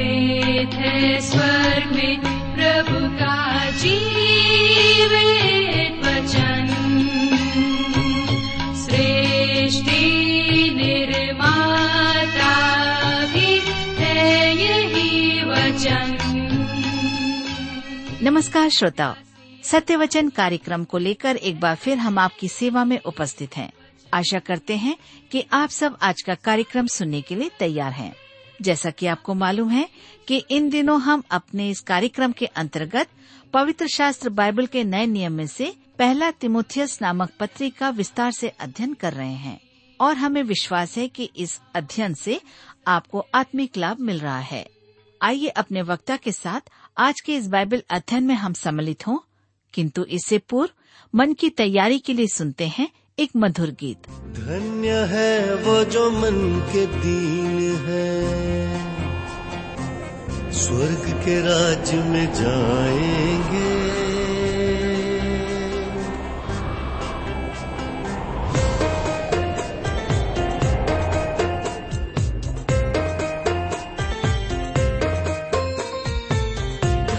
वेद है में प्रभु का जीवित वचन। सृष्टि निर्माता भी है यही वचन। नमस्कार श्रोताओ सत्य वचन कार्यक्रम को लेकर एक बार फिर हम आपकी सेवा में उपस्थित हैं। आशा करते हैं कि आप सब आज का कार्यक्रम सुनने के लिए तैयार हैं। जैसा कि आपको मालूम है कि इन दिनों हम अपने इस कार्यक्रम के अंतर्गत पवित्र शास्त्र बाइबल के नए नियम में से पहला तिमुथियस नामक पत्री का विस्तार से अध्ययन कर रहे हैं और हमें विश्वास है कि इस अध्ययन से आपको आत्मिक लाभ मिल रहा है। आइए अपने वक्ता के साथ आज के इस बाइबल अध्ययन में हम सम्मिलित हों, किंतु इससे पूर्व मन की तैयारी के लिए सुनते हैं एक मधुर गीत। धन्य है वो जो मन के दीन है। स्वर्ग के राज्य में जाएँगे।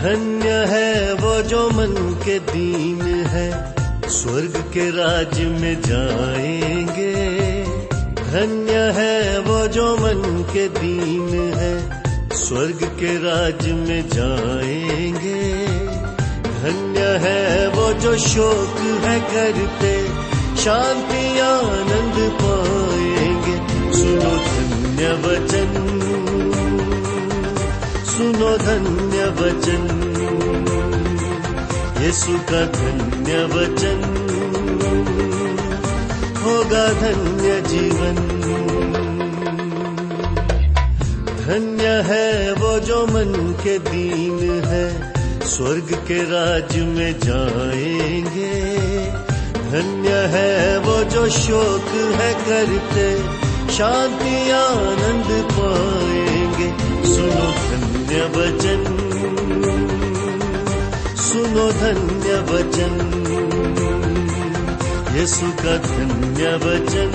धन्य है वो जो मन के दीन है। स्वर्ग के राज्य में जाएँगे। धन्य है वो जो मन के दीन है। स्वर्ग के राज्य में जाएँगे। धन्य है वो जो शोक है करते शांति, आनंद पाएँगे। सुनो धन्य वचन। सुनो धन्य वचन। यीशु का धन्य वचन। होगा धन्य जीवन। धन्य है वो जो मन के दीन है, स्वर्ग के राज में जाएँगे। धन्य है वो जो शोक है करते, शांति आनंद पाएँगे। सुनो धन्य वचन। सुनो धन्य वचन। यीशु का धन्य वचन।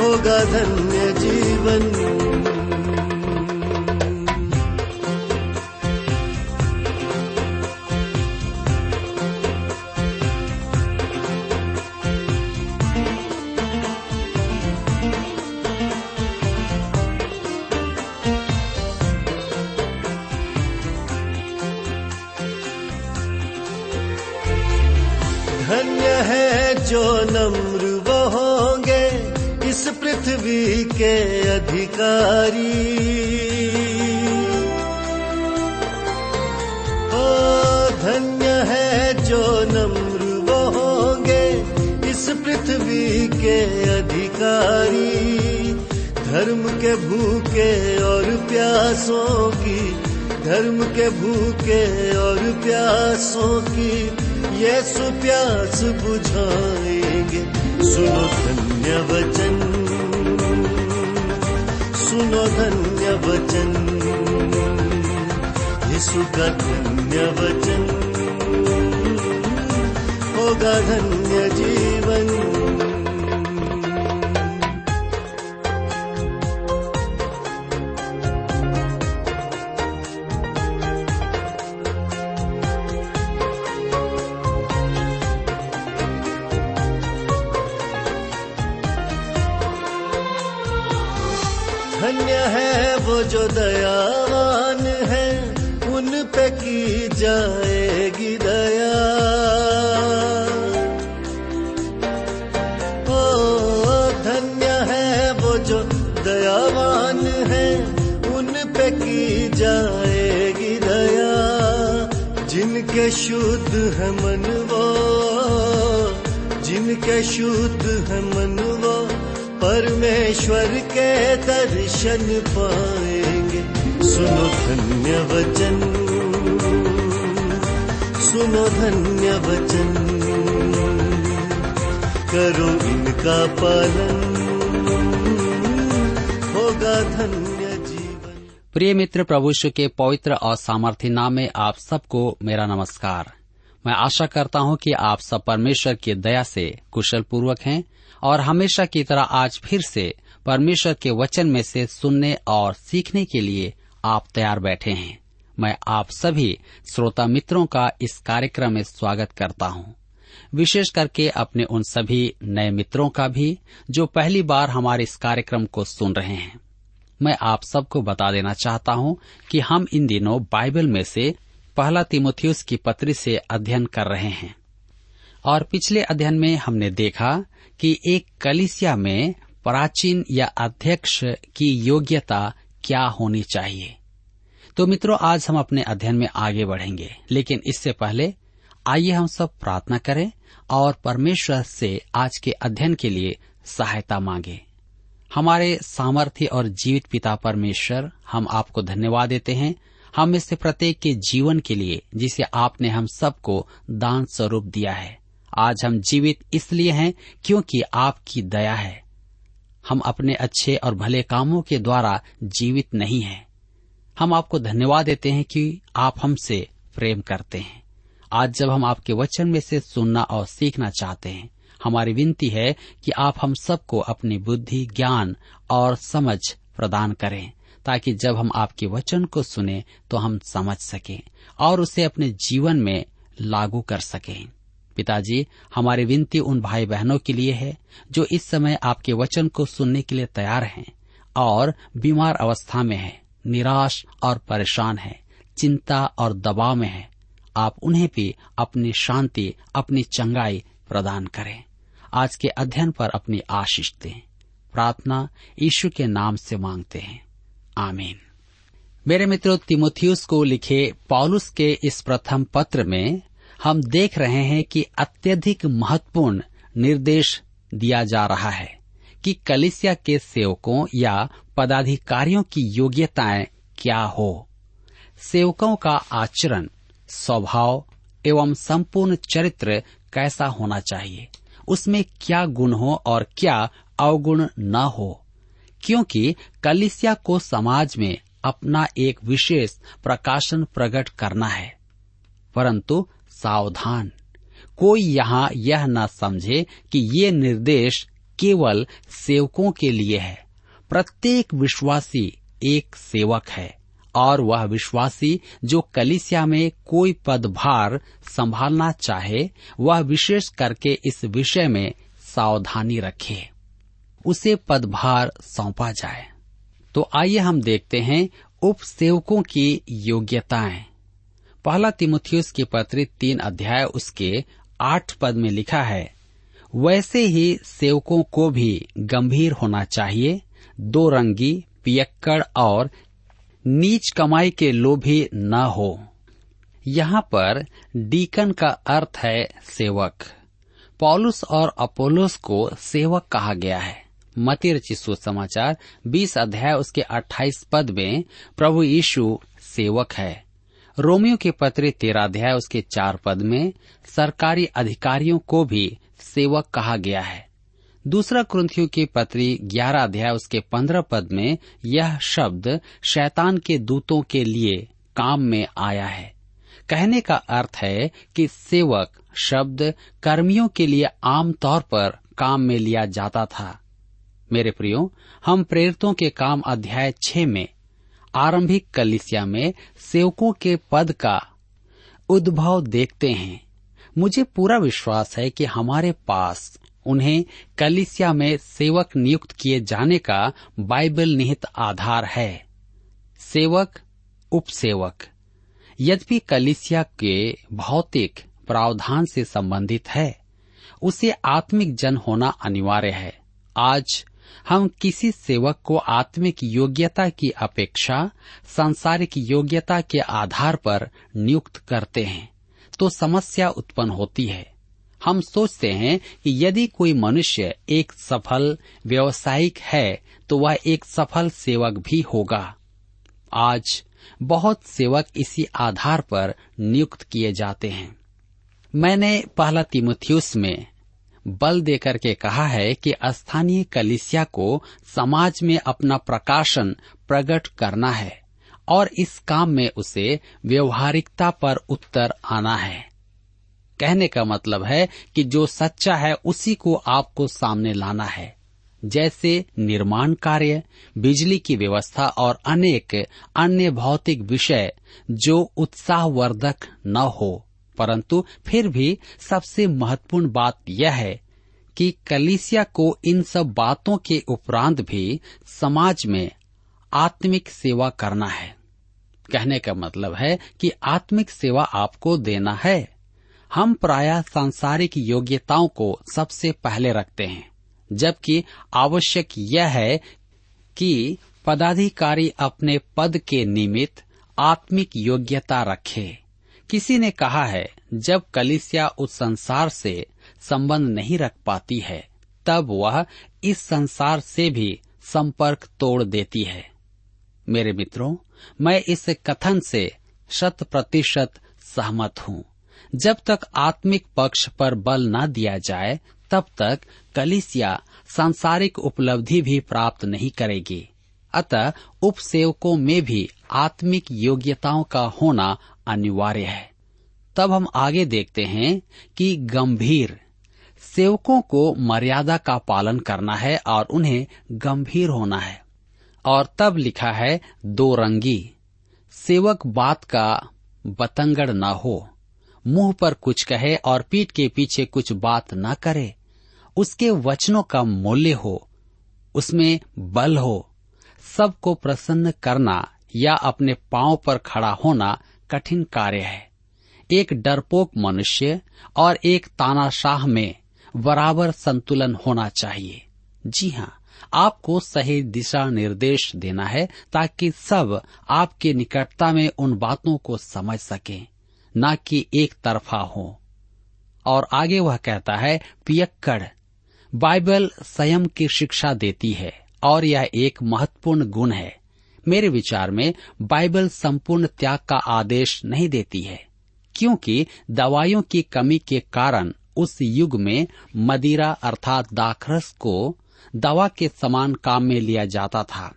होगा धन्य जीवन। धन्य है जो नम्र वो होंगे इस पृथ्वी के अधिकारी। ओ, धन्य है जो नम्र वो होंगे इस पृथ्वी के अधिकारी। धर्म के भूखे और प्यासों की, धर्म के भूखे और प्यासों की यीशु प्यास बुझाएँगे। सुनो धन्य वचन। सुनो धन्य वचन। यीशु का धन्य वचन। होगा धन्य जीवन। जो दयावान है, उन पे की जाएगी दया। ओ, धन्य है वो जो दयावान है, उन पे की जाएगी दया। जिनके शुद्ध है मन वो, जिनके शुद्ध है मन परमेश्वर के दर्शन पाएँगे। सुनो धन्य वचन। सुनो धन्य वचन। करो इनका पालन। होगा धन्य जीवन। प्रिय मित्र प्रभुष्य के पवित्र और सामर्थ्य नाम में आप सबको मेरा नमस्कार। मैं आशा करता हूँ कि आप सब परमेश्वर की दया से कुशल पूर्वक हैं और हमेशा की तरह आज फिर से परमेश्वर के वचन में से सुनने और सीखने के लिए आप तैयार बैठे हैं। मैं आप सभी श्रोता मित्रों का इस कार्यक्रम में स्वागत करता हूँ। विशेष करके अपने उन सभी नए मित्रों का भी, जो पहली बार हमारे इस कार्यक्रम को सुन रहे हैं। मैं आप सबको बता देना चाहता हूँ कि हम इन दिनों बाइबल में से पहला तिमोथियस की पत्री से अध्ययन कर रहे हैं। और पिछले अध्ययन में हमने देखा कि एक कलिसिया में प्राचीन या अध्यक्ष की योग्यता क्या होनी चाहिए। तो मित्रों, आज हम अपने अध्ययन में आगे बढ़ेंगे, लेकिन इससे पहले आइए हम सब प्रार्थना करें और परमेश्वर से आज के अध्ययन के लिए सहायता मांगे। हमारे सामर्थ्य और जीवित पिता परमेश्वर, हम आपको धन्यवाद देते हैं। हम में से प्रत्येक के जीवन के लिए, जिसे आपने हम सबको दान स्वरूप दिया है आज हम जीवित इसलिए हैं क्योंकि आपकी दया है। हम अपने अच्छे और भले कामों के द्वारा जीवित नहीं हैं। हम आपको धन्यवाद देते हैं कि आप हमसे प्रेम करते हैं। आज जब हम आपके वचन में से सुनना और सीखना चाहते हैं, हमारी विनती है कि आप हम सबको अपनी बुद्धि, ज्ञान और समझ प्रदान करें, ताकि जब हम आपके वचन को सुने तो हम समझ सकें और उसे अपने जीवन में लागू कर सकें। पिताजी, हमारी विनती उन भाई बहनों के लिए है, जो इस समय आपके वचन को सुनने के लिए तैयार हैं और बीमार अवस्था में है, निराश और परेशान है, चिंता और दबाव में है। आप उन्हें भी अपनी शांति, अपनी चंगाई प्रदान करें। आज के अध्ययन पर अपनी आशीष दें। प्रार्थना यीशु के नाम से मांगते हैं। आमीन। मेरे मित्रों, तिमोथियस को लिखे पॉलुस के इस प्रथम पत्र में हम देख रहे हैं कि अत्यधिक महत्वपूर्ण निर्देश दिया जा रहा है कि कलिसिया के सेवकों या पदाधिकारियों की योग्यताएँ क्या हो। सेवकों का आचरण, स्वभाव एवं संपूर्ण चरित्र कैसा होना चाहिए? उसमें क्या गुण हो और क्या अवगुण न हो? क्योंकि कलिसिया को समाज में अपना एक विशेष प्रकाशन प्रकट करना है। परंतु सावधान। कोई यहाँ यह न समझे कि ये निर्देश केवल सेवकों के लिए है। प्रत्येक विश्वासी एक सेवक है, और वह विश्वासी जो कलिसिया में कोई पदभार संभालना चाहे, वह विशेष करके इस विषय में सावधानी रखे। उसे पदभार सौंपा जाए। तो आइए हम देखते हैं उप सेवकों की योग्यताएँ। पहला तिमुथियुस की पत्री तीन अध्याय उसके आठ पद में लिखा है, वैसे ही सेवकों को भी गंभीर होना चाहिए, दो रंगी, पियक्कड़ और नीच कमाई के लोभी न हो। यहाँ पर डीकन का अर्थ है सेवक। पॉलुस और अपोलोस को सेवक कहा गया है। मती रचित समाचार 20 अध्याय उसके 28 पद में प्रभु यीशु सेवक है। रोमियो के पत्र तेरह अध्याय, उसके चार पद में सरकारी अधिकारियों को भी सेवक कहा गया है। दूसरा क्रंथियों के पत्री ग्यारह अध्याय, उसके पंद्रह पद में यह शब्द शैतान के दूतों के लिए काम में आया है। कहने का अर्थ है कि सेवक शब्द कर्मियों के लिए आमतौर पर काम में लिया जाता था। मेरे प्रियो, हम प्रेरितों के काम अध्याय छह में आरंभिक कलिसिया में सेवकों के पद का उद्भव देखते हैं। मुझे पूरा विश्वास है कि हमारे पास उन्हें कलिसिया में सेवक नियुक्त किए जाने का बाइबल निहित आधार है। सेवक, उपसेवक, यद्यपि कलिसिया के भौतिक प्रावधान से संबंधित है, उसे आत्मिक जन होना अनिवार्य है। आज हम किसी सेवक को आत्मिक योग्यता की अपेक्षा, सांसारिक योग्यता के आधार पर नियुक्त करते हैं तो समस्या उत्पन्न होती है। हम सोचते हैं कि यदि कोई मनुष्य एक सफल व्यवसायिक है तो वह एक सफल सेवक भी होगा। आज बहुत सेवक इसी आधार पर नियुक्त किए जाते हैं। मैंने पहला तिमुथियुस में बल देकर के कहा है कि स्थानीय कलिसिया को समाज में अपना प्रकाशन प्रकट करना है और इस काम में उसे व्यवहारिकता पर उत्तर आना है। कहने का मतलब है कि जो सच्चा है उसी को आपको सामने लाना है। जैसे निर्माण कार्य, बिजली की व्यवस्था और अनेक अन्य भौतिक विषय जो उत्साहवर्धक न हो। परंतु फिर भी सबसे महत्वपूर्ण बात यह है कि कलिसिया को इन सब बातों के उपरांत भी समाज में आत्मिक सेवा करना है। कहने का मतलब है कि आत्मिक सेवा आपको देना है। हम प्राय सांसारिक योग्यताओं को सबसे पहले रखते हैं, जबकि आवश्यक यह है कि पदाधिकारी अपने पद के निमित्त आत्मिक योग्यता रखे। किसी ने कहा है, जब कलिसिया उस संसार से संबंध नहीं रख पाती है, तब वह इस संसार से भी संपर्क तोड़ देती है। मेरे मित्रों, मैं इस कथन से शत प्रतिशत सहमत हूँ। जब तक आत्मिक पक्ष पर बल न दिया जाए, तब तक कलिसिया सांसारिक उपलब्धि भी प्राप्त नहीं करेगी। अतः उपसेवकों में भी आत्मिक योग्यताओं का होना अनिवार्य है। तब हम आगे देखते हैं कि गंभीर, सेवकों को मर्यादा का पालन करना है और उन्हें गंभीर होना है। और तब लिखा है, दो रंगी, सेवक बात का बतंगड़ न हो, मुँह पर कुछ कहे और पीठ के पीछे कुछ बात न करे, उसके वचनों का मूल्य हो, उसमें बल हो, सबको प्रसन्न करना या अपने पाँव पर खड़ा होना कठिन कार्य है। एक डरपोक मनुष्य और एक तानाशाह में बराबर संतुलन होना चाहिए। जी हाँ आपको सही दिशा निर्देश देना है ताकि सब आपके निकटता में उन बातों को समझ सके, न कि एक तरफा हो। और आगे वह कहता है, पियक्कड़, बाइबल स्वयं की शिक्षा देती है और यह एक महत्वपूर्ण गुण है। मेरे विचार में बाइबल संपूर्ण त्याग का आदेश नहीं देती है, क्योंकि दवाइयों की कमी के कारण उस युग में मदिरा अर्थात दाखरस को दवा के समान काम में लिया जाता था।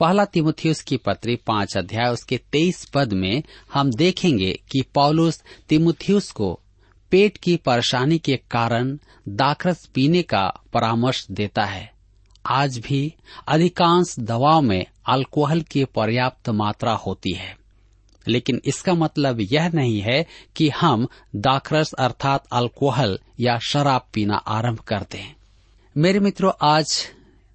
पहला तिमुथियुस की पत्री पाँच अध्याय उसके तेईस पद में हम देखेंगे कि पौलुस तिमुथियुस को पेट की परेशानी के कारण दाखरस पीने का परामर्श देता है। आज भी अधिकांश दवाओं में अल्कोहल की पर्याप्त मात्रा होती है। लेकिन इसका मतलब यह नहीं है कि हम दाखरस अर्थात अल्कोहल या शराब पीना आरंभ कर दें मेरे मित्रों, आज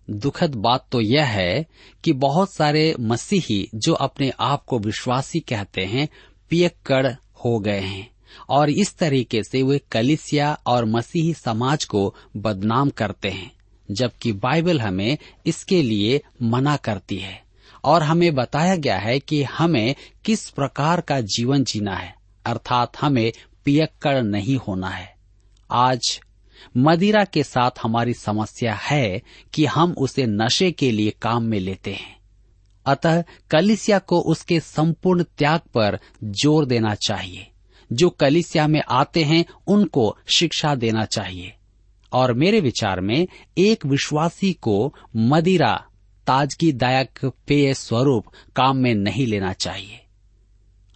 दुखद बात तो यह है कि बहुत सारे मसीही जो अपने आप को विश्वासी कहते हैं, पियक्कड़ हो गए हैं और इस तरीके से वे कलिसिया और मसीही समाज को बदनाम करते हैं। जबकि बाइबल हमें इसके लिए मना करती है और हमें बताया गया है कि हमें किस प्रकार का जीवन जीना है, अर्थात हमें पियक्कड़ नहीं होना है। आज मदिरा के साथ हमारी समस्या है कि हम उसे नशे के लिए काम में लेते हैं। अतः कलिसिया को उसके संपूर्ण त्याग पर ज़ोर देना चाहिए। जो कलिसिया में आते हैं, उनको शिक्षा देना चाहिए। और मेरे विचार में एक विश्वासी को मदिरा, ताजगी दायक पेय स्वरूप काम में नहीं लेना चाहिए।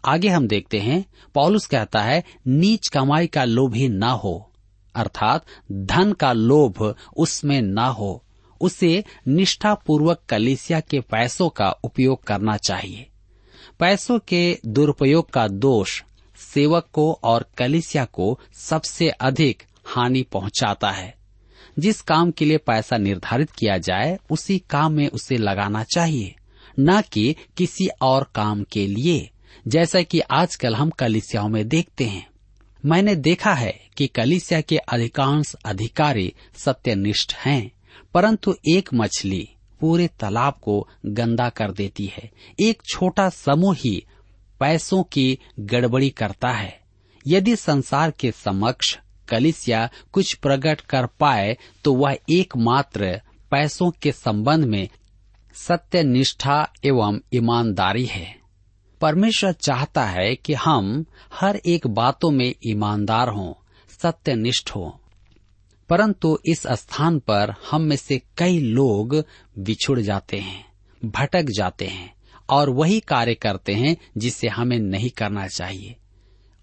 आगे हम देखते हैं, पॉलुस कहता है, नीच कमाई का लोभ ही न हो, अर्थात धन का लोभ उसमें ना हो, उसे निष्ठापूर्वक कलिसिया के पैसों का उपयोग करना चाहिए। पैसों के दुरुपयोग का दोष सेवक को और कलिसिया को सबसे अधिक हानि पहुंचाता है। जिस काम के लिए पैसा निर्धारित किया जाए, उसी काम में उसे लगाना चाहिए, न कि किसी और काम के लिए, जैसा कि आजकल हम कलिसियाओं में देखते हैं। मैंने देखा है कि कलिसिया के अधिकांश अधिकारी सत्यनिष्ठ हैं, परंतु एक मछली पूरे तालाब को गंदा कर देती है। एक छोटा समूह ही पैसों की गड़बड़ी करता है। यदि संसार के समक्ष कलिसिया कुछ प्रकट कर पाए तो वह एकमात्र पैसों के संबंध में सत्य निष्ठा एवं ईमानदारी है। परमेश्वर चाहता है कि हम हर एक बातों में ईमानदार हों, सत्यनिष्ठ हों। परंतु इस स्थान पर हम में से कई लोग बिछुड़ जाते हैं, भटक जाते हैं और वही कार्य करते हैं जिसे हमें नहीं करना चाहिए।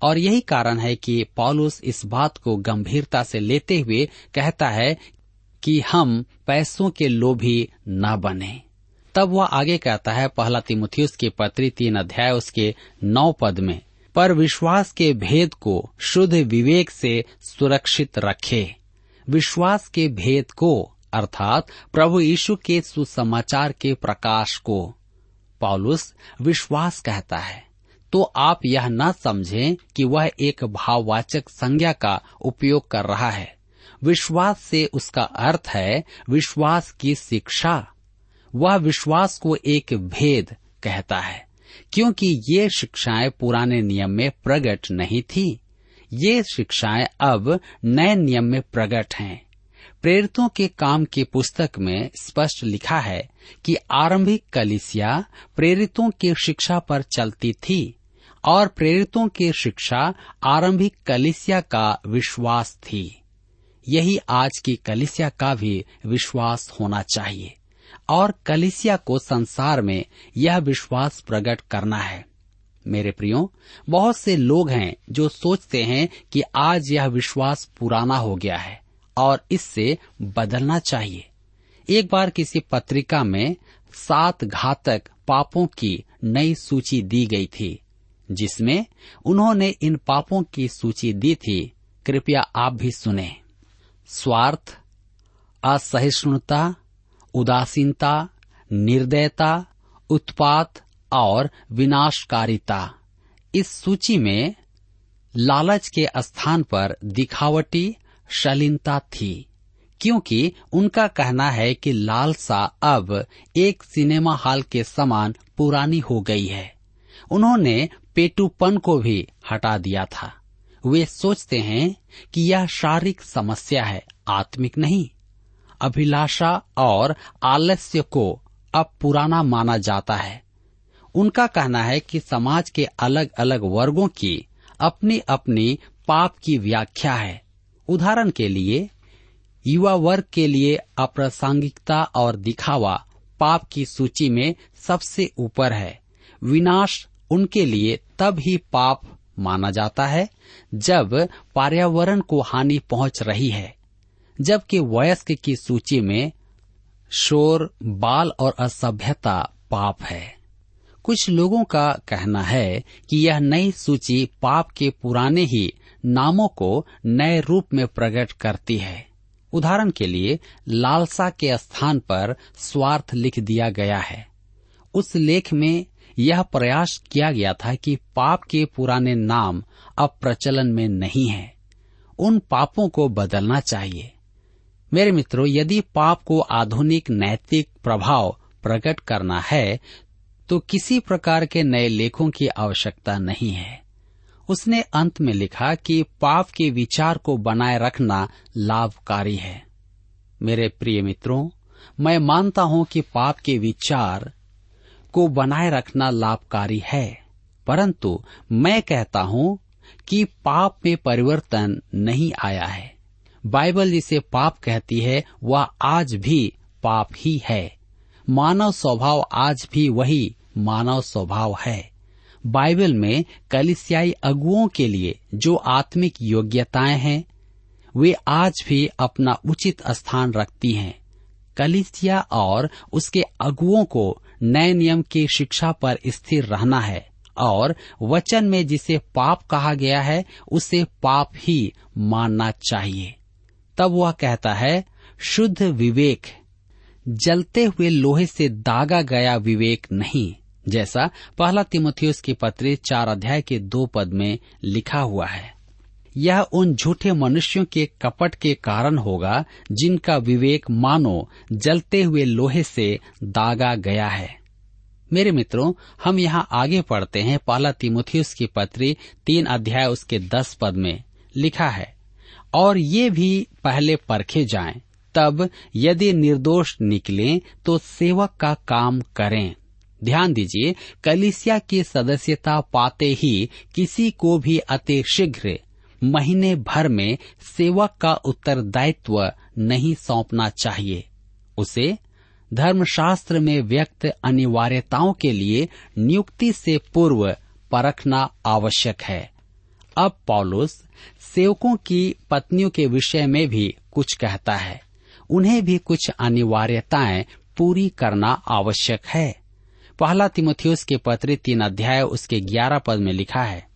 और यही कारण है कि पॉलुस इस बात को गंभीरता से लेते हुए कहता है कि हम पैसों के लोभी न बने। तब वह आगे कहता है, पहला तिमुथियुस की पत्री तीन अध्याय उसके नौ पद में, पर विश्वास के भेद को शुद्ध विवेक से सुरक्षित रखे। विश्वास के भेद को, अर्थात प्रभु यीशु के सुसमाचार के प्रकाश को, पॉलुस विश्वास कहता है। तो आप यह न समझें कि वह एक भाववाचक संज्ञा का उपयोग कर रहा है। विश्वास से उसका अर्थ है विश्वास की शिक्षा। वह विश्वास को एक भेद कहता है, क्योंकि ये शिक्षाएँ पुराने नियम में प्रकट नहीं थी। ये शिक्षाएँ अब नए नियम में प्रकट हैं। प्रेरितों के काम की पुस्तक में स्पष्ट लिखा है कि आरंभिक कलिसिया प्रेरितों की शिक्षा पर चलती थी। और प्रेरितों की शिक्षा आरंभिक कलिसिया का विश्वास थी। यही आज की कलिसिया का भी विश्वास होना चाहिए और कलिसिया को संसार में यह विश्वास प्रकट करना है। मेरे प्रियो, बहुत से लोग हैं जो सोचते हैं कि आज यह विश्वास पुराना हो गया है और इससे बदलना चाहिए। एक बार किसी पत्रिका में सात घातक पापों की नई सूची दी गई थी। जिसमें उन्होंने इन पापों की सूची दी थी। कृपया आप भी सुने। स्वार्थ, असहिष्णुता, उदासीनता, निर्दयता, उत्पात और विनाशकारिता। इस सूची में लालच के स्थान पर दिखावटी, शालीनता थी, क्योंकि उनका कहना है कि लालसा अब एक सिनेमा हॉल के समान पुरानी हो गई है। उन्होंने पेटूपन को भी हटा दिया था। वे सोचते हैं कि यह शारीरिक समस्या है, आत्मिक नहीं। अभिलाषा और आलस्य को अब पुराना माना जाता है। उनका कहना है कि समाज के अलग अलग वर्गों की अपनी अपनी पाप की व्याख्या है। उदाहरण के लिए, युवा वर्ग के लिए अप्रासंगिकता और दिखावा पाप की सूची में सबसे ऊपर है। विनाश उनके लिए तब ही पाप माना जाता है, जब पर्यावरण को हानि पहुँच रही है। जबकि वयस्क की सूची में शोर, बाल और असभ्यता पाप है। कुछ लोगों का कहना है कि यह नई सूची पाप के पुराने ही नामों को नए रूप में प्रकट करती है। उदाहरण के लिए, लालसा के स्थान पर स्वार्थ लिख दिया गया है। उस लेख में यह प्रयास किया गया था कि पाप के पुराने नाम अब प्रचलन में नहीं है। उन पापों को बदलना चाहिए। मेरे मित्रों, यदि पाप को आधुनिक नैतिक प्रभाव प्रकट करना है तो किसी प्रकार के नए लेखों की आवश्यकता नहीं है। उसने अंत में लिखा कि पाप के विचार को बनाए रखना लाभकारी है। मेरे प्रिय मित्रों, मैं मानता हूँ कि पाप के विचार को बनाए रखना लाभकारी है। परंतु मैं कहता हूँ कि पाप में परिवर्तन नहीं आया है। बाइबल जिसे पाप कहती है, वह आज भी पाप ही है। मानव स्वभाव आज भी वही मानव स्वभाव है। बाइबल में कलिसियाई अगुओं के लिए जो आत्मिक योग्यताएँ हैं, वे आज भी अपना उचित स्थान रखती हैं। कलिसिया और उसके अगुओं को नए नियम की शिक्षा पर स्थिर रहना है और वचन में जिसे पाप कहा गया है, उसे पाप ही मानना चाहिए। तब वह कहता है, शुद्ध विवेक, जलते हुए लोहे से दागा गया विवेक नहीं। जैसा पहला तिमोथियस की पत्री चार अध्याय के दो पद में लिखा हुआ है। यह उन झूठे मनुष्यों के कपट के कारण होगा, जिनका विवेक मानो, जलते हुए लोहे से दागा गया है। मेरे मित्रों, हम यहाँ आगे पढ़ते हैं पहला तिमोथियस की पत्री, तीन अध्याय उसके दस पद में, लिखा है, और ये भी पहले परखे जाएँ, तब यदि निर्दोष निकलें तो सेवक का काम करें। ध्यान दीजिए, कलिसिया की सदस्यता पाते ही किसी को भी अति शीघ्र महीने भर में सेवक का उत्तरदायित्व नहीं सौंपना चाहिए। उसे धर्मशास्त्र में व्यक्त अनिवार्यताओं के लिए नियुक्ति से पूर्व परखना आवश्यक है। अब पॉलुस सेवकों की पत्नियों के विषय में भी कुछ कहता है। उन्हें भी कुछ अनिवार्यताएँ पूरी करना आवश्यक है। पहला तिमोथियस के पत्र तीन अध्याय उसके ग्यारह पद में लिखा है।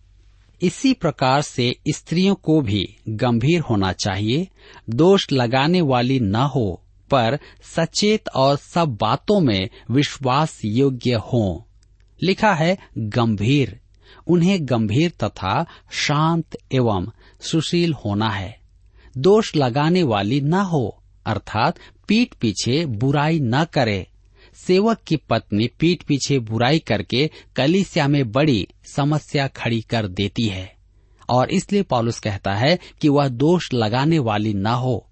इसी प्रकार से स्त्रियों को भी गंभीर होना चाहिए, दोष लगाने वाली न हो, पर सचेत और सब बातों में विश्वास योग्य हो। लिखा है, गंभीर। उन्हें गंभीर तथा शांत एवं सुशील होना है। दोष लगाने वाली न हो, अर्थात पीठ पीछे बुराई न करे। सेवक की पत्नी पीठ पीछे बुराई करके कलिसिया में बड़ी समस्या खड़ी कर देती है। और इसलिए पॉलुस कहता है कि वह दोष लगाने वाली न हो।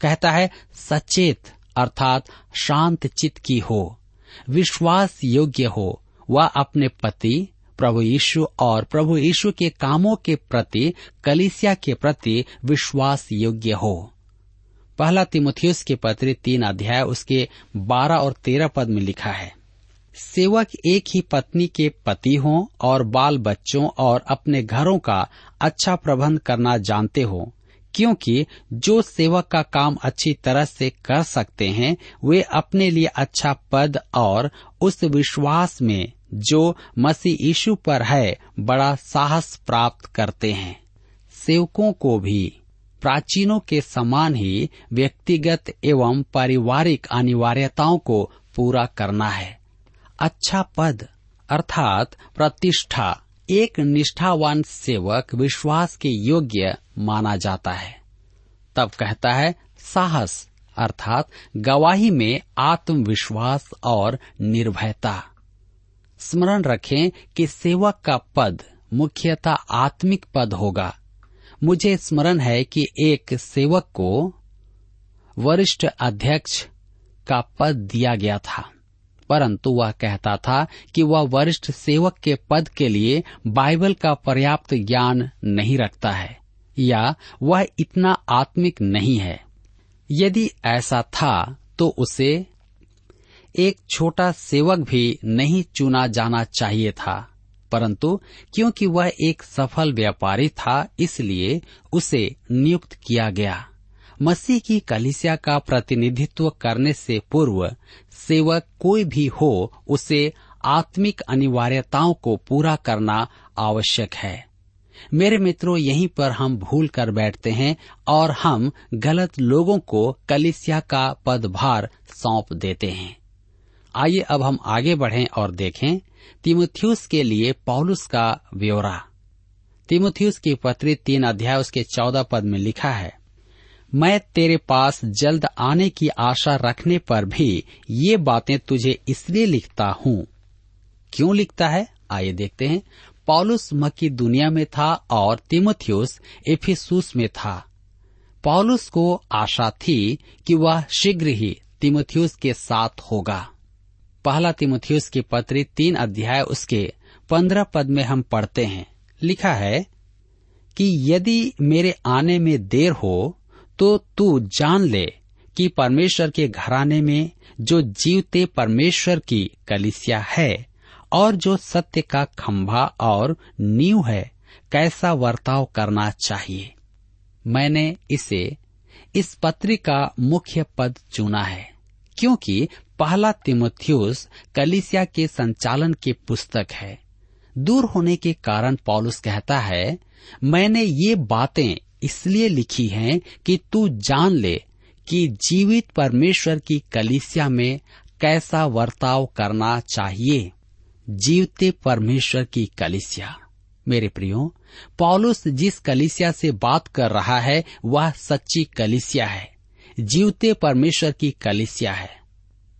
कहता है, सचेत अर्थात शांत चित्त की हो, विश्वास योग्य हो। वह अपने पति, प्रभु यीशु और प्रभु यीशु के कामों के प्रति, कलिसिया के प्रति विश्वास योग्य हो। पहला तिमुथियस के पत्र तीन अध्याय, उसके बारह और तेरह पद में लिखा है। सेवक एक ही पत्नी के पति हों और बाल बच्चों और अपने घरों का अच्छा प्रबंध करना जानते हो, क्योंकि जो सेवक का काम अच्छी तरह से कर सकते हैं, वे अपने लिए अच्छा पद और उस विश्वास में जो मसीह यीशु पर है, बड़ा साहस प्राप्त करते हैं। सेवकों को भी प्राचीनों के समान ही व्यक्तिगत एवं पारिवारिक अनिवार्यताओं को पूरा करना है। अच्छा पद, अर्थात प्रतिष्ठा, एक निष्ठावान सेवक विश्वास के योग्य माना जाता है। तब कहता है, साहस, अर्थात गवाही में आत्मविश्वास और निर्भयता। स्मरण रखें कि सेवक का पद मुख्यतः आत्मिक पद होगा। मुझे स्मरण है कि एक सेवक को वरिष्ठ अध्यक्ष का पद दिया गया था, परंतु वह कहता था कि वह वरिष्ठ सेवक के पद के लिए बाइबल का पर्याप्त ज्ञान नहीं रखता है, या वह इतना आत्मिक नहीं है। यदि ऐसा था तो उसे एक छोटा सेवक भी नहीं चुना जाना चाहिए था। परंतु क्योंकि वह एक सफल व्यापारी था, इसलिए उसे नियुक्त किया गया। मसीह की कलिसिया का प्रतिनिधित्व करने से पूर्व सेवक कोई भी हो, उसे आत्मिक अनिवार्यताओं को पूरा करना आवश्यक है। मेरे मित्रों, यहीं पर हम भूल कर बैठते हैं और हम गलत लोगों को कलिसिया का पदभार सौंप देते हैं। आइए अब हम आगे बढ़ें और देखें तिमुथियुस के लिए पौलुस का ब्यौरा। तिमुथियुस की पत्री तीन अध्याय उसके चौदह पद में लिखा है, मैं तेरे पास जल्द आने की आशा रखने पर भी ये बातें तुझे इसलिए लिखता हूँ। क्यों लिखता है? आइए देखते हैं। पॉलुस मक्की दुनिया में था और तिमुथियुस एफिसूस में था। पॉलुस को आशा थी कि वह शीघ्र ही तिमुथियुस के साथ होगा। पहला तिमुथियुस की पत्री तीन अध्याय उसके पंद्रह पद में हम पढ़ते हैं। लिखा है कि यदि मेरे आने में देर हो तो तू जान ले कि परमेश्वर के घराने में जो जीवते परमेश्वर की कलिसिया है और जो सत्य का खंभा और नींव है, कैसा वर्ताव करना चाहिए। मैंने इसे इस पत्री का मुख्य पद चुना है, क्योंकि पहला तिमोथियस कलिसिया के संचालन की पुस्तक है। दूर होने के कारण पॉलुस कहता है, मैंने ये बातें इसलिए लिखी हैं कि तू जान ले कि जीवित परमेश्वर की कलिसिया में कैसा वर्ताव करना चाहिए। जीवते परमेश्वर की कलिसिया। मेरे प्रियो, पॉलुस जिस कलिसिया से बात कर रहा है, वह सच्ची कलिसिया है। जीवते परमेश्वर की कलिसिया है।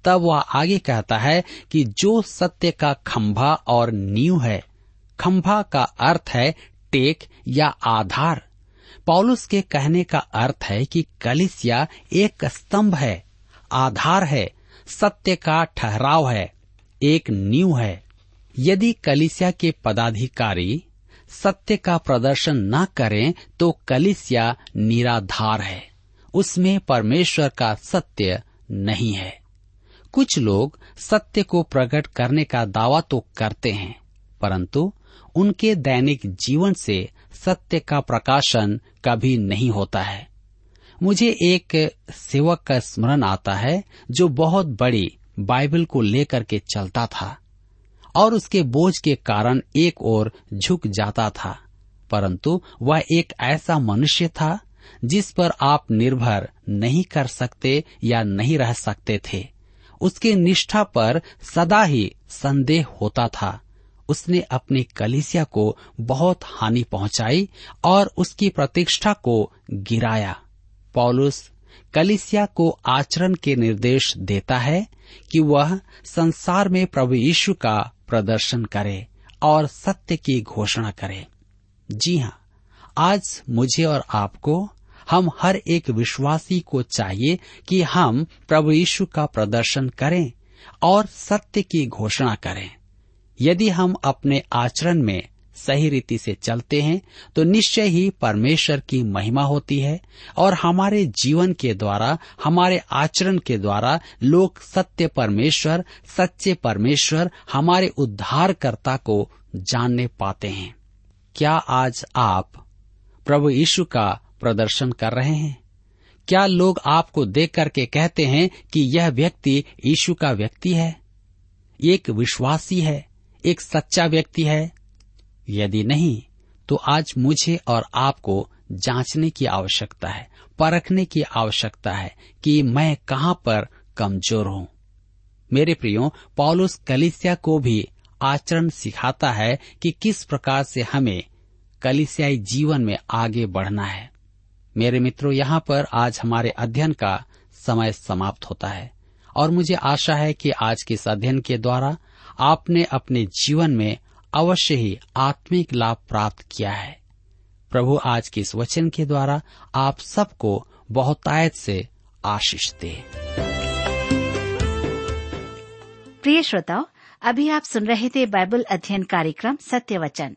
तब वह आगे कहता है कि जो सत्य का खंभा और नींव है, खंभा का अर्थ है टेक या आधार। पॉलुस के कहने का अर्थ है कि कलिसिया एक स्तंभ है, आधार है, सत्य का ठहराव है, एक नींव है। यदि कलिसिया के पदाधिकारी सत्य का प्रदर्शन न करें तो कलिसिया निराधार है, उसमें परमेश्वर का सत्य नहीं है। कुछ लोग सत्य को प्रकट करने का दावा तो करते हैं, परंतु उनके दैनिक जीवन से सत्य का प्रकाशन कभी नहीं होता है। मुझे एक सेवक का स्मरण आता है जो बहुत बड़ी बाइबल को लेकर के चलता था और उसके बोझ के कारण एक ओर झुक जाता था, परंतु वह एक ऐसा मनुष्य था जिस पर आप निर्भर नहीं कर सकते या नहीं रह सकते थे। उसके निष्ठा पर सदा ही संदेह होता था। उसने अपनी कलिसिया को बहुत हानि पहुंचाई और उसकी प्रतिष्ठा को गिराया। पौलुस कलिसिया को आचरण के निर्देश देता है कि वह संसार में प्रभु यीशु का प्रदर्शन करे और सत्य की घोषणा करे। जी हाँ आज मुझे और आपको हम हर एक विश्वासी को चाहिए कि हम प्रभु यीशु का प्रदर्शन करें और सत्य की घोषणा करें। यदि हम अपने आचरण में सही रीति से चलते हैं तो निश्चय ही परमेश्वर की महिमा होती है और हमारे जीवन के द्वारा, हमारे आचरण के द्वारा लोग सत्य परमेश्वर, सच्चे परमेश्वर हमारे उद्धारकर्ता को जानने पाते हैं। क्या आज आप प्रभु यीशु का प्रदर्शन कर रहे हैं। क्या लोग आपको देख करके कहते हैं कि यह व्यक्ति यीशु का व्यक्ति है? एक विश्वासी है, एक सच्चा व्यक्ति है। यदि नहीं तो आज मुझे और आपको जांचने की आवश्यकता है, परखने की आवश्यकता है कि मैं कहाँ पर कमज़ोर हूँ। मेरे प्रियो, पॉलुस कलिसिया को भी आचरण सिखाता है कि किस प्रकार से हमें कलिसियाई जीवन में आगे बढ़ना है। मेरे मित्रों, यहाँ पर आज हमारे अध्ययन का समय समाप्त होता है और मुझे आशा है कि आज के इस अध्ययन के द्वारा आपने अपने जीवन में अवश्य ही आत्मिक लाभ प्राप्त किया है। प्रभु, आज के इस वचन के द्वारा आप सबको बहुतायत से आशीष दे। प्रिय श्रोताओ, अभी आप सुन रहे थे बाइबल अध्ययन कार्यक्रम सत्य वचन।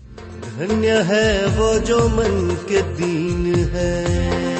धन्य है वो जो मन के दीन है।